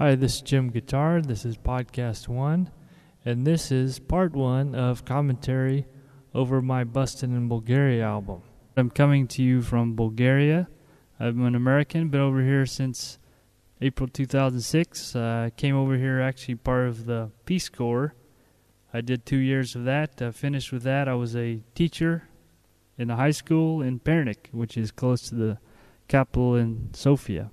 Hi, this is Jim Guitar. This is podcast one, and this is part one of commentary over my Bustin' in Bulgaria album. I'm coming to you from Bulgaria. I'm an American, been over here since April 2006. I uh, came over here actually part of the Peace Corps. I did two years of that. Uh, finished with that. I was a teacher in a high school in Pernik, which is close to the capital in Sofia.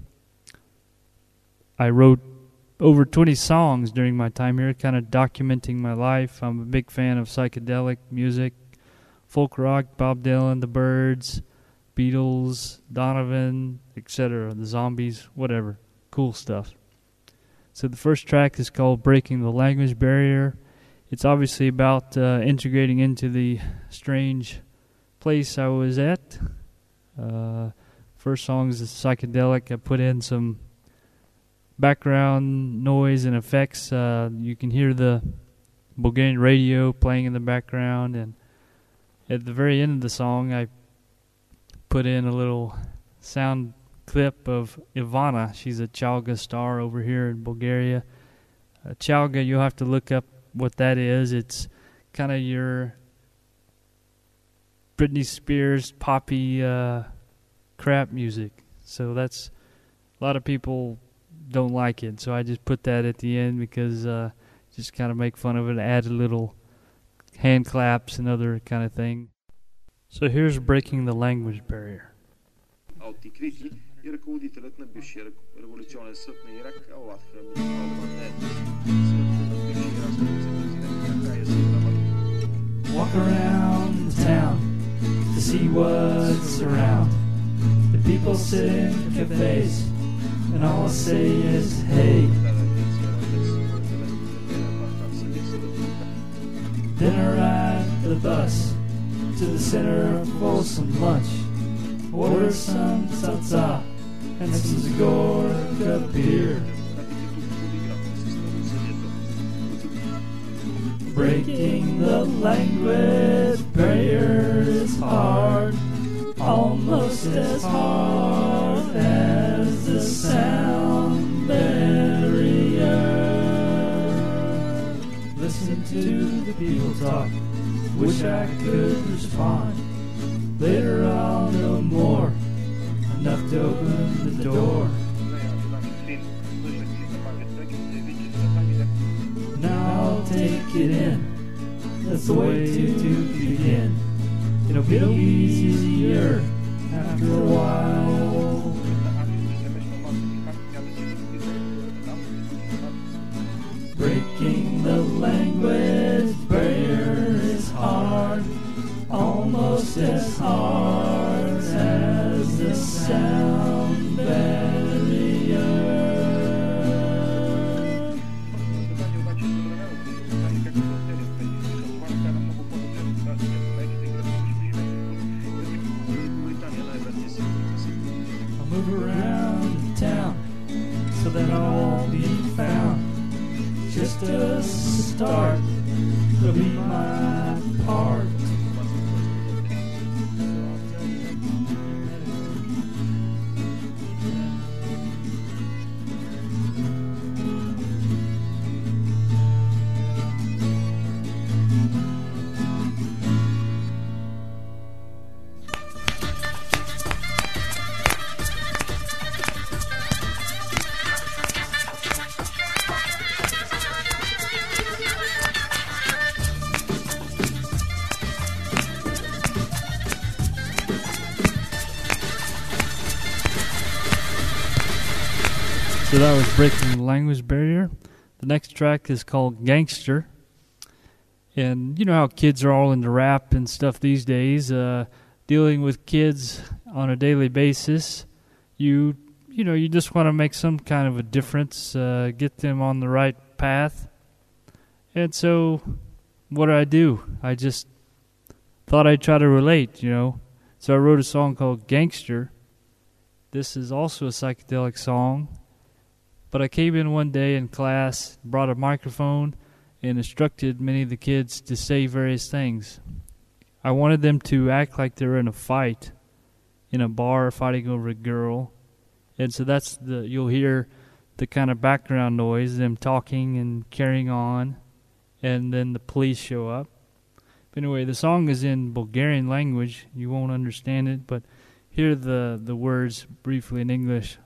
I wrote over 20 songs during my time here, kind of documenting my life. I'm a big fan of psychedelic music, folk rock, Bob Dylan, The Byrds, Beatles, Donovan, etc., the Zombies, whatever. Cool stuff. So the first track is called Breaking the Language Barrier. It's obviously about uh, integrating into the strange place I was at. Uh, first song is psychedelic. I put in some background noise and effects. Uh, you can hear the Bulgarian radio playing in the background, and at the very end of the song, I put in a little sound clip of Ivana. She's a Chalga star over here in Bulgaria. Uh, Chalga, you'll have to look up what that is. It's kind of your Britney Spears poppy uh, crap music. So that's a lot of people don't like it. So I just put that at the end because uh, just kind of make fun of it add a little hand claps and other kind of thing. So here's breaking the language barrier. Walk around the town to see what's around. The people sit in cafes and all I say is hey. I ride the bus to the center for some lunch. Order some salsa and some Zagorka beer. Breaking the language barrier is hard, almost as hard sound barrier. Listen to the people talk, wish I could respond. Later I'll know more, enough to open the door. Now I'll take it in, that's the way to, to begin. It'll be easier after a while. Next track is called Gangster. And you know how kids are all into rap and stuff these days. Uh, dealing with kids on a daily basis, you you know you just want to make some kind of a difference, uh, get them on the right path. And so, what did I do? I just thought I'd try to relate, you know. So I wrote a song called Gangster. This is also a psychedelic song. But I came in one day in class, brought a microphone, and instructed many of the kids to say various things. I wanted them to act like they were in a fight, in a bar fighting over a girl. And so that's the you'll hear the kind of background noise, them talking and carrying on, and then the police show up. But anyway, the song is in Bulgarian language. You won't understand it, but hear the, the words briefly in English.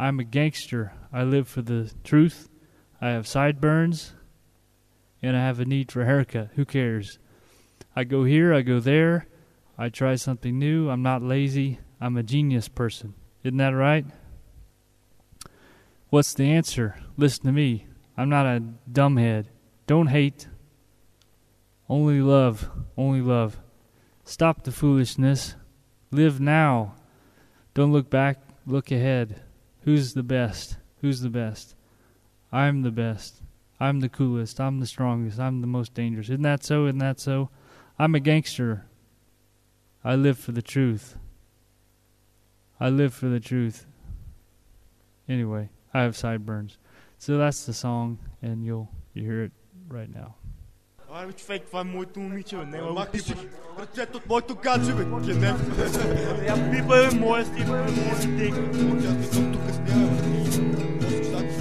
I'm a gangster. I live for the truth. I have sideburns, and I have a need for a haircut. Who cares? I go here, I go there. I try something new. I'm not lazy. I'm a genius person. Isn't that right? What's the answer? Listen to me. I'm not a dumbhead. Don't hate. Only love. Only love. Stop the foolishness. Live now. Don't look back. Look ahead. Who's the best? Who's the best? I'm the best. I'm the coolest. I'm the strongest. I'm the most dangerous. Isn't that so? Isn't that so? I'm a gangster. I live for the truth. I live for the truth. Anyway. I have sideburns. So that's the song, and you'll you hear it right now. Ами човек, това е моето момиче, бе. Няма го пишеш. Ръцете от моето гадже, бе. Кенеф. Я пипа, бе, моя си, бе, моя си тек. Аз не съм тук с нея, бе. Щата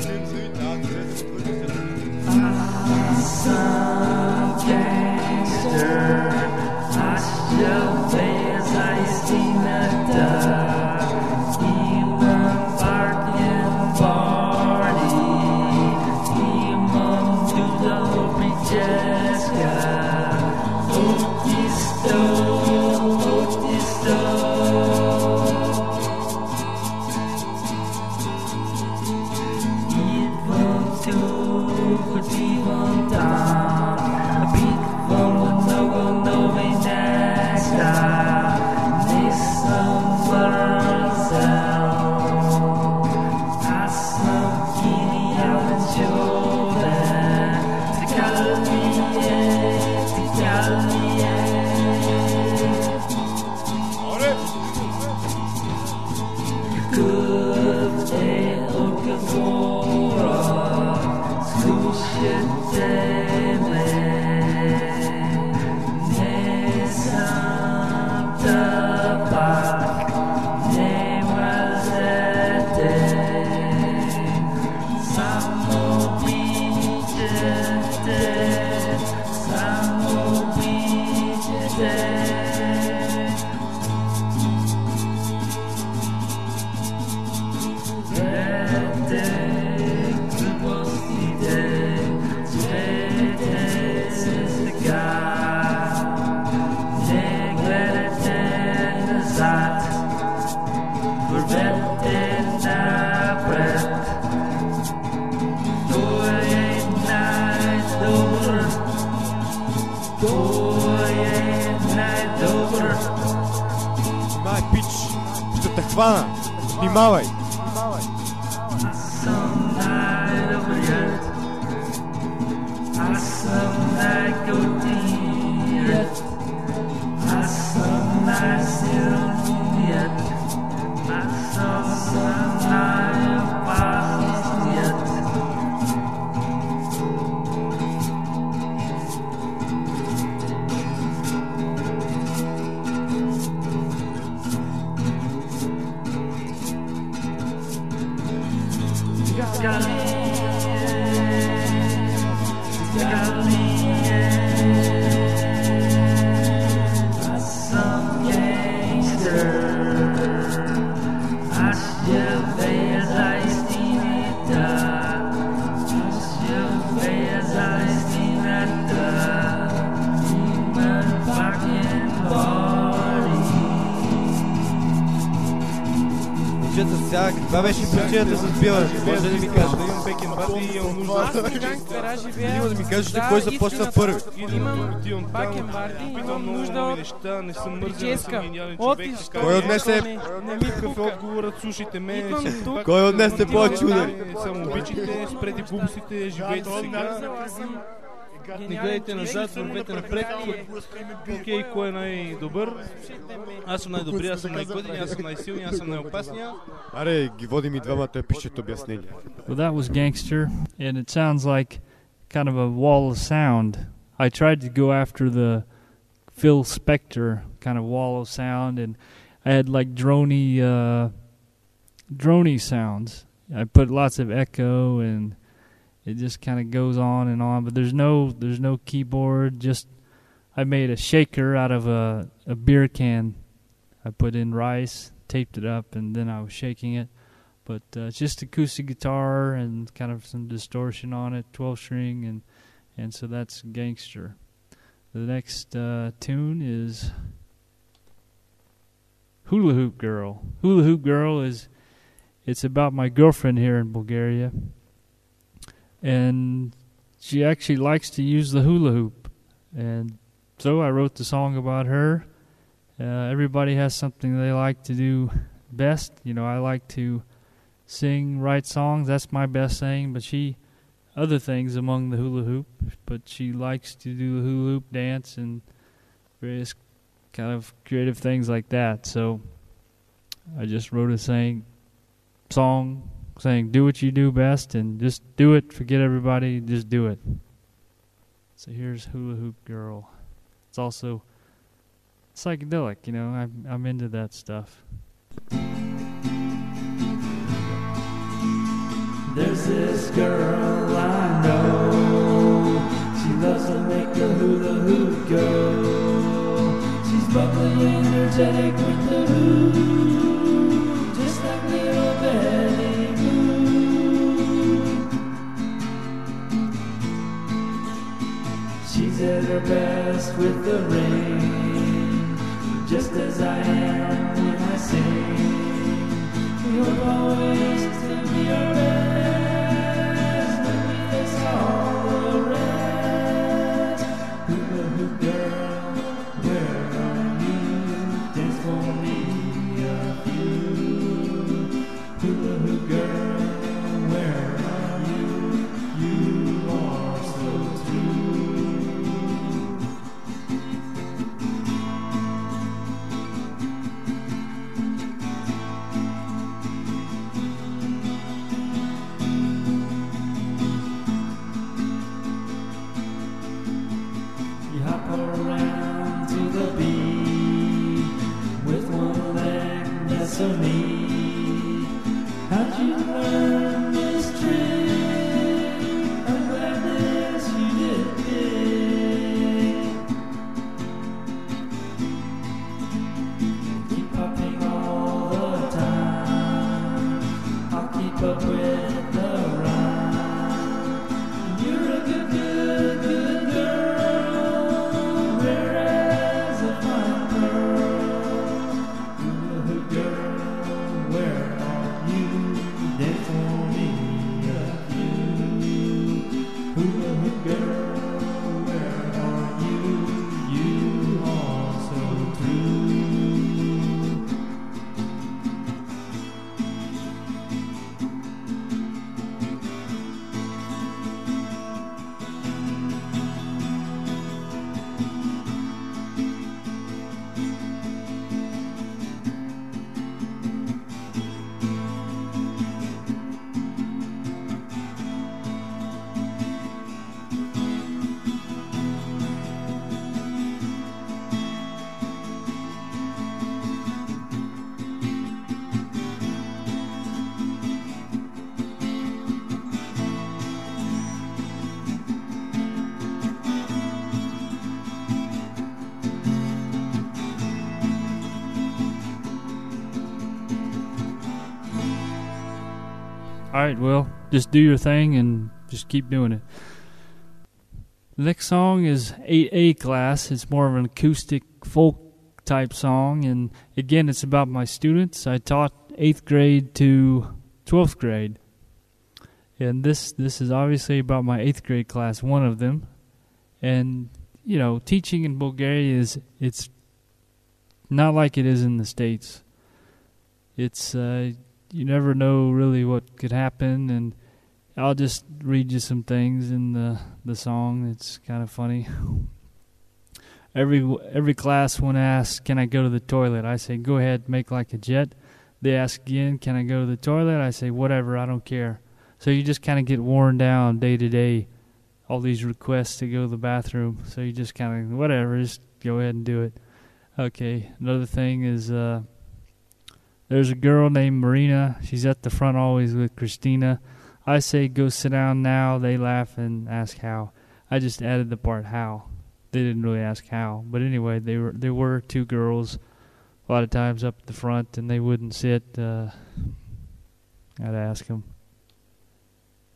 love. Стефана, внимавай! Това беше причината с Била. Може да ми кажеш да имам бекен бати и имам нужда. Аз гангстера живея. Има да ми кажеш ли кой започна първи? Имам бакен бати, имам нужда от неща, не съм мързен, не съм гениален човек. Кой отнесе? Не ми какъв е отговорът, слушайте ме. Кой отнесе повече удари? Само обичайте, спреди глупостите, живейте сега. Не гледайте назад, вървете напред. Окей, кой е най-добър? Аз съм най-добрия, аз съм най-годен, аз съм най-силния, аз съм най-опасния. Аре, ги водим и двамата, пишат обяснения. Well, that was Gangster, and it sounds like kind of a wall of sound. I tried to go after the Phil Spector kind of wall of sound, and I had like drony, uh, drony sounds, I put lots of echo and it just kind of goes on and on. But there's no there's no keyboard. Just I made a shaker out of a a beer can. I put in rice, taped it up, and then I was shaking it. But uh, it's just acoustic guitar and kind of some distortion on it, 12 string, and and so that's gangster. The next uh, tune is Hula Hoop Girl. Hula Hoop Girl is it's about my girlfriend here in Bulgaria, and she actually likes to use the hula hoop, and so I wrote the song about her. Uh, everybody has something they like to do best. You know, I like to sing, write songs. That's my best thing. But she, other things among the hula hoop. But she likes to do the hula hoop dance and various kind of creative things like that. So I just wrote a saying, song saying, "Do what you do best and just do it. Forget everybody. Just do it." So here's Hula Hoop Girl. It's also psychedelic, you know. I'm I'm into that stuff. There's this girl I know. She loves to make the hula hoop go. She's bubbly energetic with the hoop, At her best with the rain, just as I am when I sing. Hope always to be our best when we face all the All right, well, just do your thing and just keep doing it. The next song is 8A class. It's more of an acoustic folk type song, and again, it's about my students. I taught eighth grade to 12th grade, and this this is obviously about my eighth grade class, one of them. And you know, teaching in Bulgaria is it's not like it is in the states. It's uh, you never know really what could happen and I'll just read you some things in the the song. It's kind of funny. Every every class when asked, "Can I go to the toilet?" I say, "Go ahead, make like a jet." They ask again, "Can I go to the toilet?" I say, "Whatever, I don't care." So you just kind of get worn down day to day. All these requests to go to the bathroom, so you just kind of whatever, just go ahead and do it. Okay. Another thing is uh, There's a girl named Marina. She's at the front always with Christina. I say go sit down now. They laugh and ask how. I just added the part how. They didn't really ask how, but anyway, they were there were two girls a lot of times up at the front, and they wouldn't sit. Uh, I'd ask them,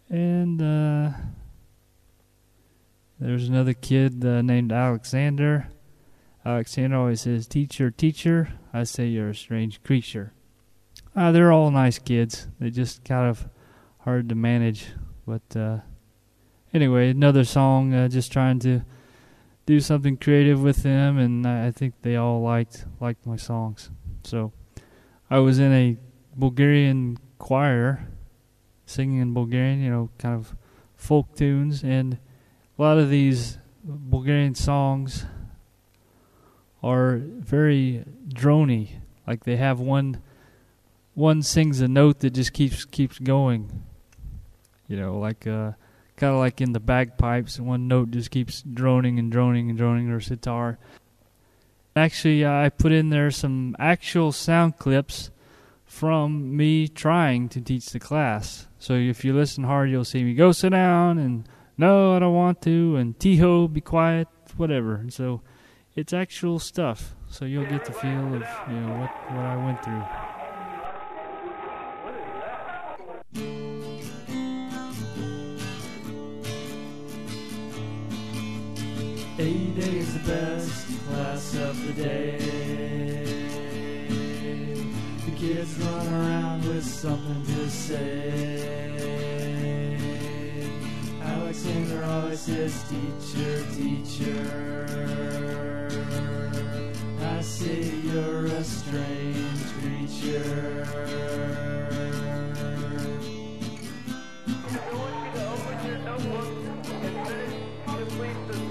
and uh, there's another kid uh, named Alexander. Alexander always says, "Teacher, teacher." I say, "You're a strange creature." Uh, they're all nice kids. They just kind of hard to manage, but uh, anyway, another song. Uh, just trying to do something creative with them, and I think they all liked liked my songs. So I was in a Bulgarian choir, singing in Bulgarian, you know, kind of folk tunes, and a lot of these Bulgarian songs are very drony. Like they have one one sings a note that just keeps keeps going. You know, like uh kind of like in the bagpipes, one note just keeps droning and droning and droning, or sitar. Actually, I put in there some actual sound clips from me trying to teach the class. So if you listen hard, you'll see me go sit down and no, I don't want to, and Tiho, be quiet, whatever. And so it's actual stuff. So you'll get the feel of you know what what I went through. A day is the best class of the day. The kids run around with something to say. Alexander always says, Teacher, teacher. I say you're a strange creature.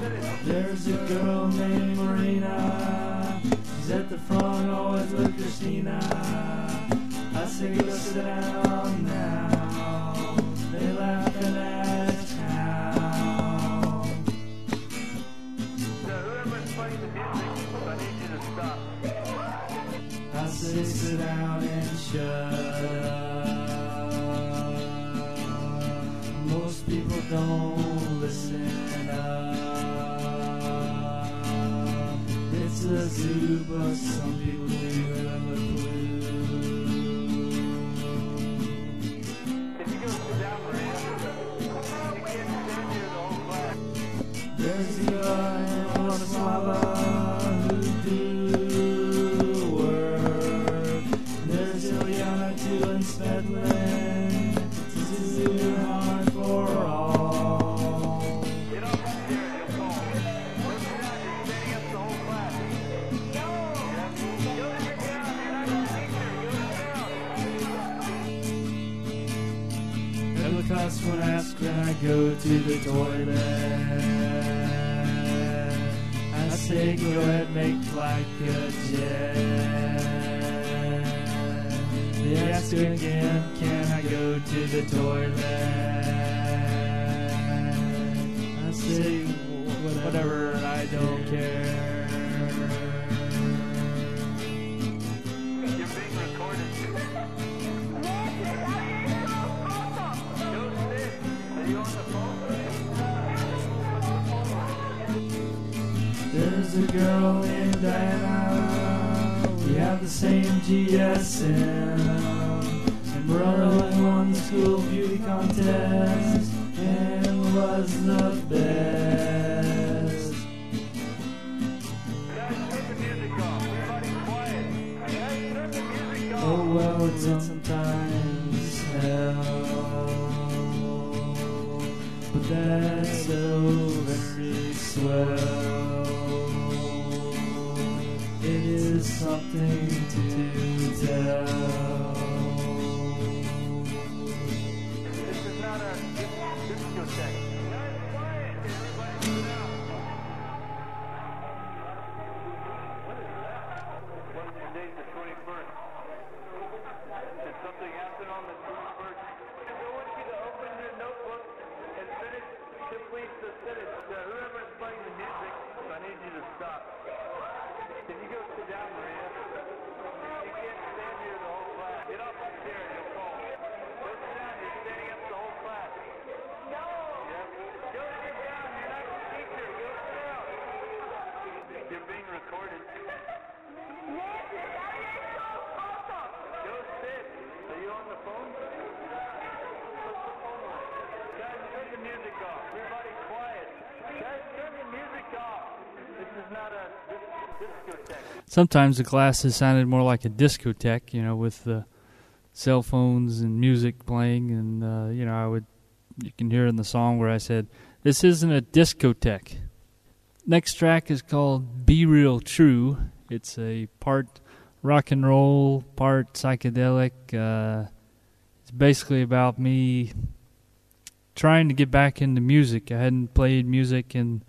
There's a girl named Marina. She's at the front, always with Christina. I say, go sit down now. They laugh and ask how. I say, sit down and shut up. Most people don't listen up. A zoo, but some people do have a clue. There's a girl named Diana. We have the same GSM. And brother won the school beauty contest and was the best. Oh well, it's sometimes hell, but that's so very swell. Something to tell. Sometimes the classes sounded more like a discotheque, you know, with the cell phones and music playing, and uh, you know, I would you can hear in the song where I said, "This isn't a discotheque." Next track is called "Be Real True." It's a part rock and roll, part psychedelic. Uh, it's basically about me trying to get back into music. I hadn't played music in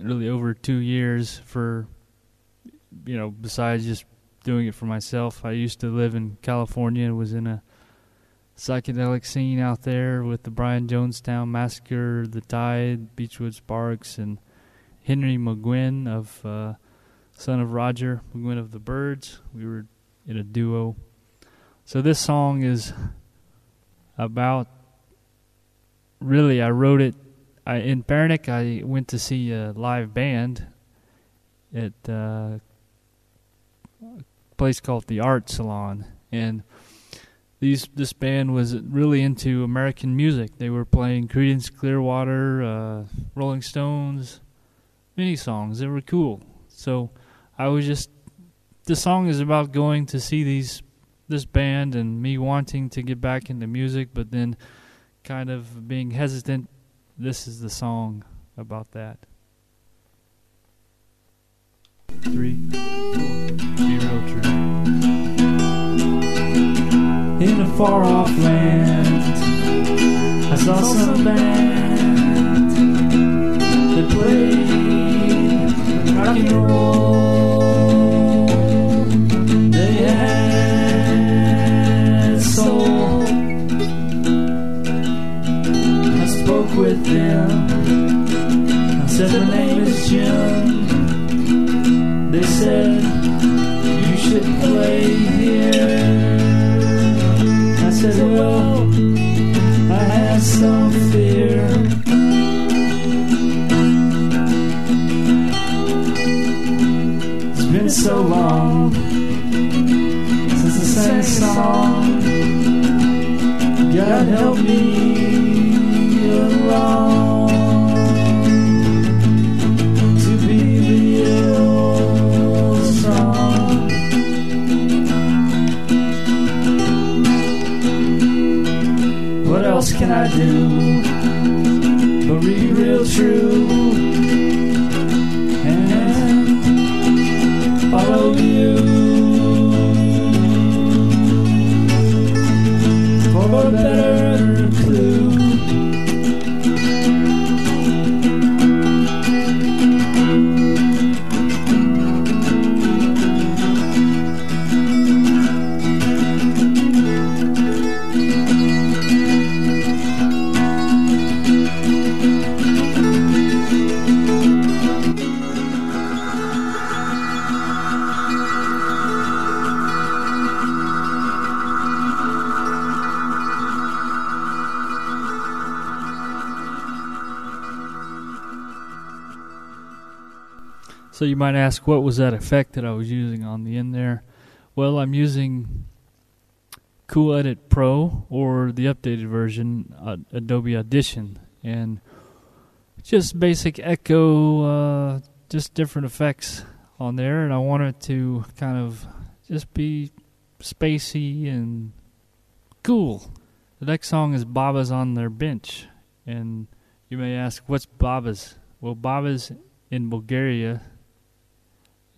really over two years for you know besides just doing it for myself i used to live in california and was in a psychedelic scene out there with the brian jonestown massacre the Tyde beachwood sparks and henry mcguinn of uh, son of roger mcguinn of the Byrds. We were in a duo. So this song is about really i wrote it I, in Pernik, I went to see a live band at uh, place called the Art Salon, and these this band was really into American music. They were playing Creedence Clearwater, uh, Rolling Stones, many songs. They were cool. So I was just the song is about going to see these this band and me wanting to get back into music, but then kind of being hesitant this is the song about that. Three, four, be real true. In a far off land, I saw some band that played rock and roll. So you might ask, what was that effect that I was using on the end there? Well, I'm using Cool Edit Pro or the updated version, uh, Adobe Audition, and just basic echo, uh, just different effects on there. And I wanted to kind of just be spacey and cool. The next song is Baba's on their bench, and you may ask, what's Baba's? Well, Baba's in Bulgaria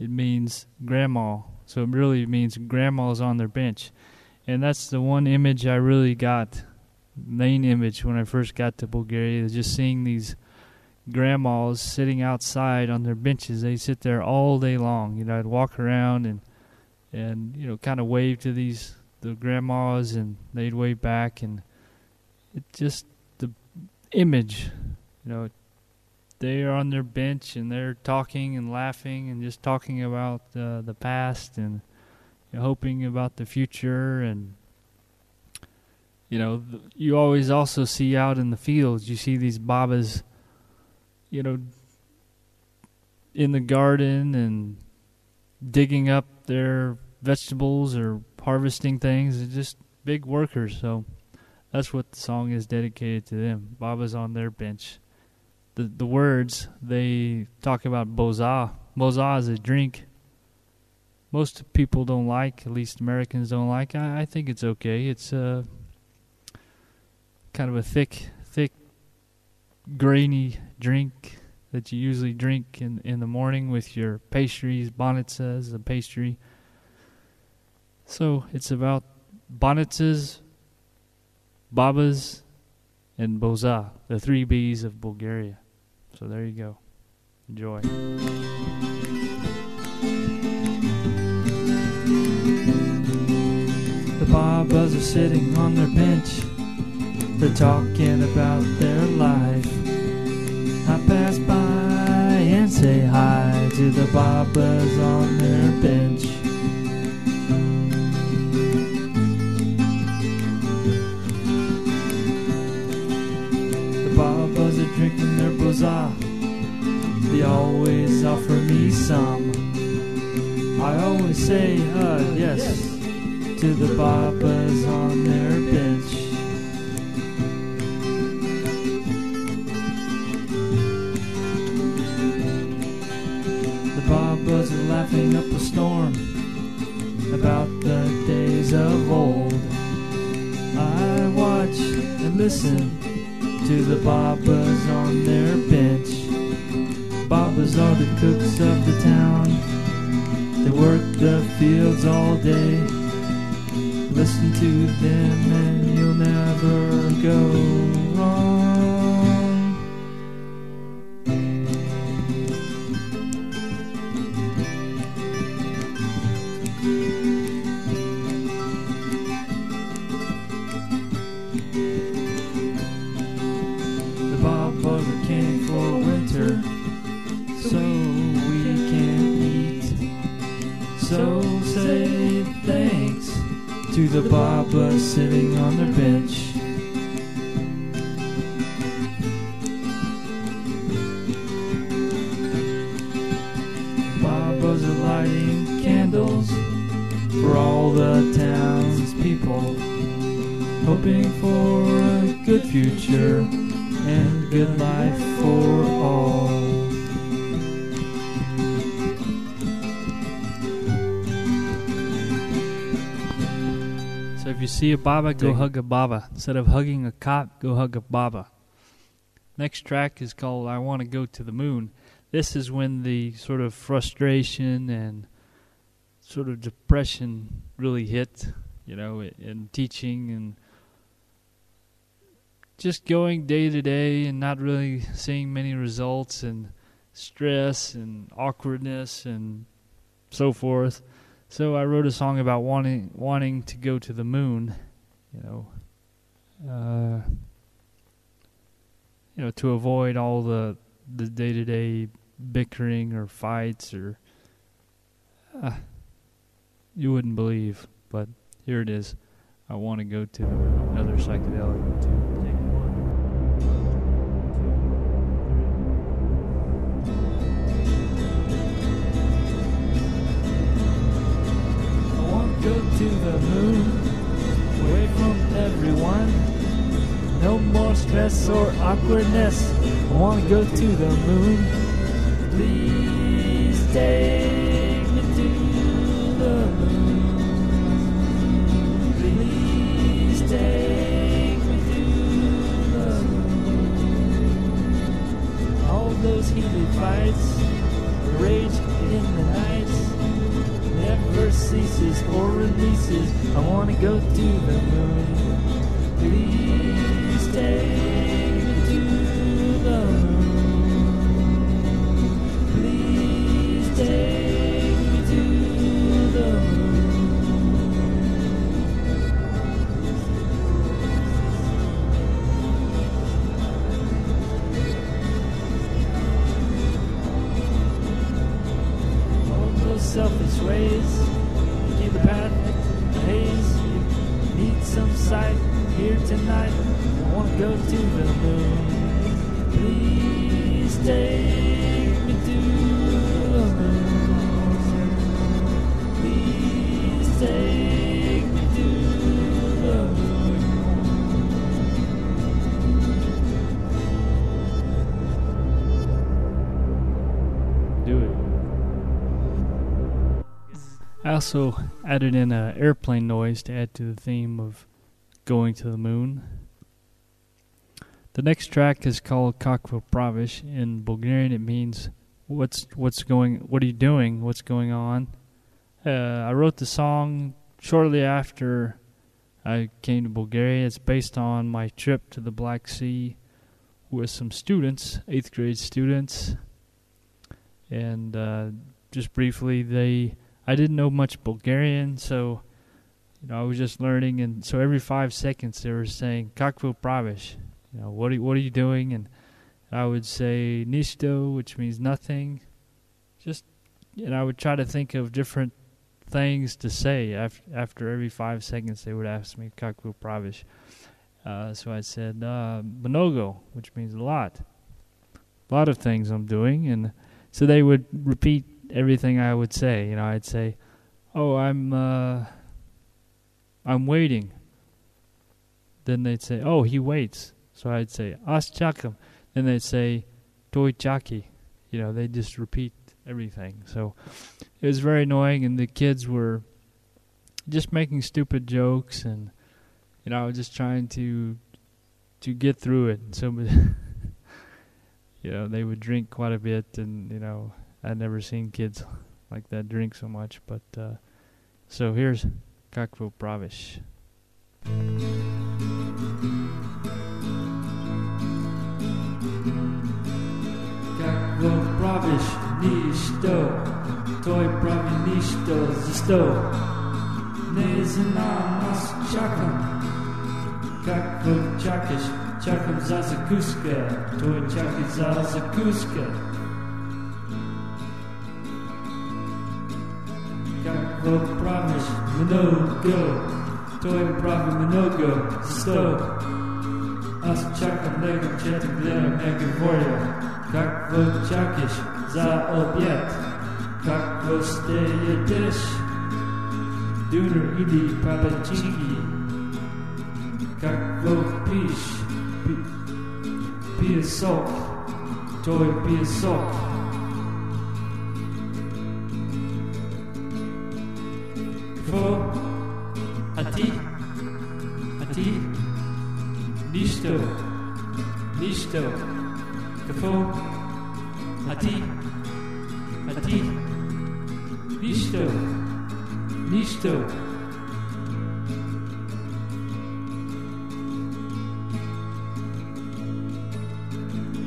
it means grandma. So it really means grandma's on their bench. And that's the one image I really got, main image when I first got to Bulgaria, is just seeing these grandmas sitting outside on their benches. They sit there all day long. You know, I'd walk around and and you know, kind of wave to these the grandmas and they'd wave back and it just the image, you know, they are on their bench and they're talking and laughing and just talking about uh, the past and you know, hoping about the future and you know you always also see out in the fields you see these babas you know in the garden and digging up their vegetables or harvesting things. They're just big workers. So that's what the song is dedicated to them. Baba's on their bench. The the words they talk about boza. Boza is a drink. Most people don't like, at least Americans don't like. I, I think it's okay. It's uh, kind of a thick, thick, grainy drink that you usually drink in in the morning with your pastries. Banitsa pastry. So it's about banitsas, babas, and boza, the three B's of Bulgaria. So there you go. Enjoy. The babas are sitting on their bench. They're talking about their life. I pass by and say hi to the babas on their bench. They always offer me some. I always say, uh, yes, to the babas on their bench. The babas are laughing up a storm about the days of old. I watch and listen to the babas on their bench. Babas are the cooks of the town. They work the fields all day. Listen to them and you'll never go the babas sitting on their bench. Babas are lighting candles for all the townspeople, hoping for a good future and good life for all. If you see a baba, go hug a baba. Instead of hugging a cop, go hug a baba. Next track is called I Want to Go to the Moon. This is when the sort of frustration and sort of depression really hit, you know, in teaching and just going day to day and not really seeing many results and stress and awkwardness and so forth. So I wrote a song about wanting wanting to go to the moon, you know. Uh, you know, to avoid all the the day to day bickering or fights or uh, you wouldn't believe, but here it is. I want to go to. Another psychedelic tune. Awkwardness. I want to go to the moon. Please take me to the moon. Please take me to the moon. All those heated fights, the rage in the night, never ceases or releases. I want to go to the moon. Please take go to the moon. Please take me to the moon. Please take me to the moon. Do it. I also added in an airplane noise to add to the theme of going to the moon. The next track is called Kakvo Pravish. In Bulgarian, it means what's what's going, what are you doing, what's going on. Uh, I wrote the song shortly after I came to Bulgaria. It's based on my trip to the Black Sea with some students, eighth grade students, and uh, just briefly, they I didn't know much Bulgarian, so you know I was just learning, and so every five seconds they were saying "Kakvo pravish," you know what are, what are you doing, and I would say "Nisto," which means nothing. Just and I would try to think of different things to say after after every five seconds they would ask me kakvo pravish." Uh, so I said uh, "Monogo," which means a lot, a lot of things I'm doing, and so they would repeat everything I would say. You know, I'd say, "Oh, I'm uh, I'm waiting." Then they'd say, "Oh, he waits." So I'd say, "As chakam." Then they'd say, "Toy chaki." You know, they just repeat everything. So it was very annoying, and the kids were just making stupid jokes, and you know, I was just trying to to get through it. And so, you know, they would drink quite a bit, and you know, I'd never seen kids like that drink so much. But uh, so here's Kakvo Pravish. bawię się nisto, twój prawie nisto został. Nie znam nas, czekam, jak czekasz, czekam za zakuskę, twój czekasz za zakuskę. Jak poprawisz mnogo, twój prawie mnogo został. Аз чакам него, четам, гледам, не говоря. Jak wódź za obiad, jak gosteje też. Duner ili papacinki, jak wódź pisz, pije sok, to pije sok. Kwo, a ty, a nisto, nisto gevoel, hati, hati, listo, listo.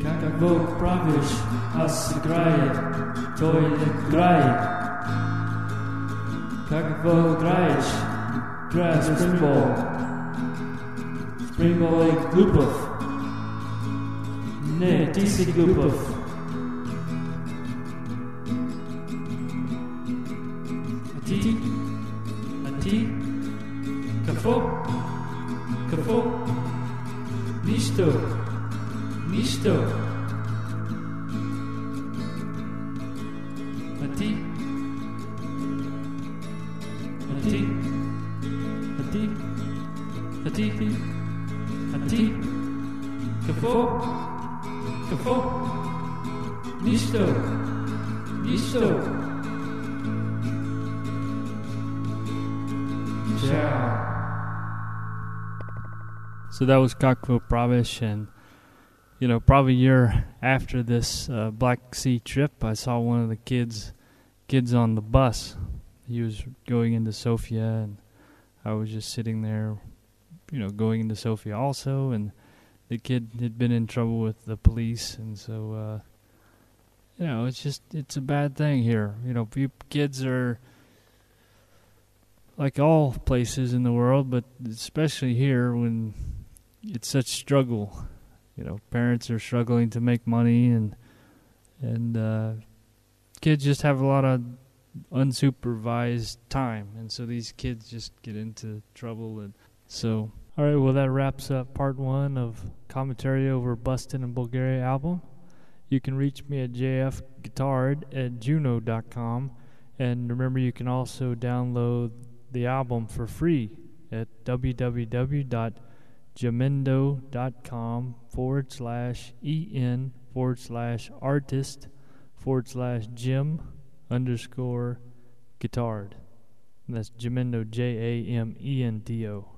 Kako Bog praviš, a se graje, to je graje. Kako Bog graješ, graje springball. Springball je glupost. Yeah, group of Listo. Listo. Ciao. So that was Kakvo Pravish, and you know, probably a year after this uh, Black Sea trip, I saw one of the kids kids on the bus. He was going into Sofia, and I was just sitting there, you know, going into Sofia also, and the kid had been in trouble with the police, and so uh, you know, it's just it's a bad thing here. You know, kids are like all places in the world, but especially here when it's such struggle. You know, parents are struggling to make money, and and uh, kids just have a lot of unsupervised time, and so these kids just get into trouble, and so. All right, well that wraps up part one of commentary over Bustin' in Bulgaria album. You can reach me at jfguitard at juno.com, and remember you can also download the album for free at www.jamendo.com forward slash en forward slash artist forward slash jim underscore guitard. And that's Jamendo, J A M E N D O.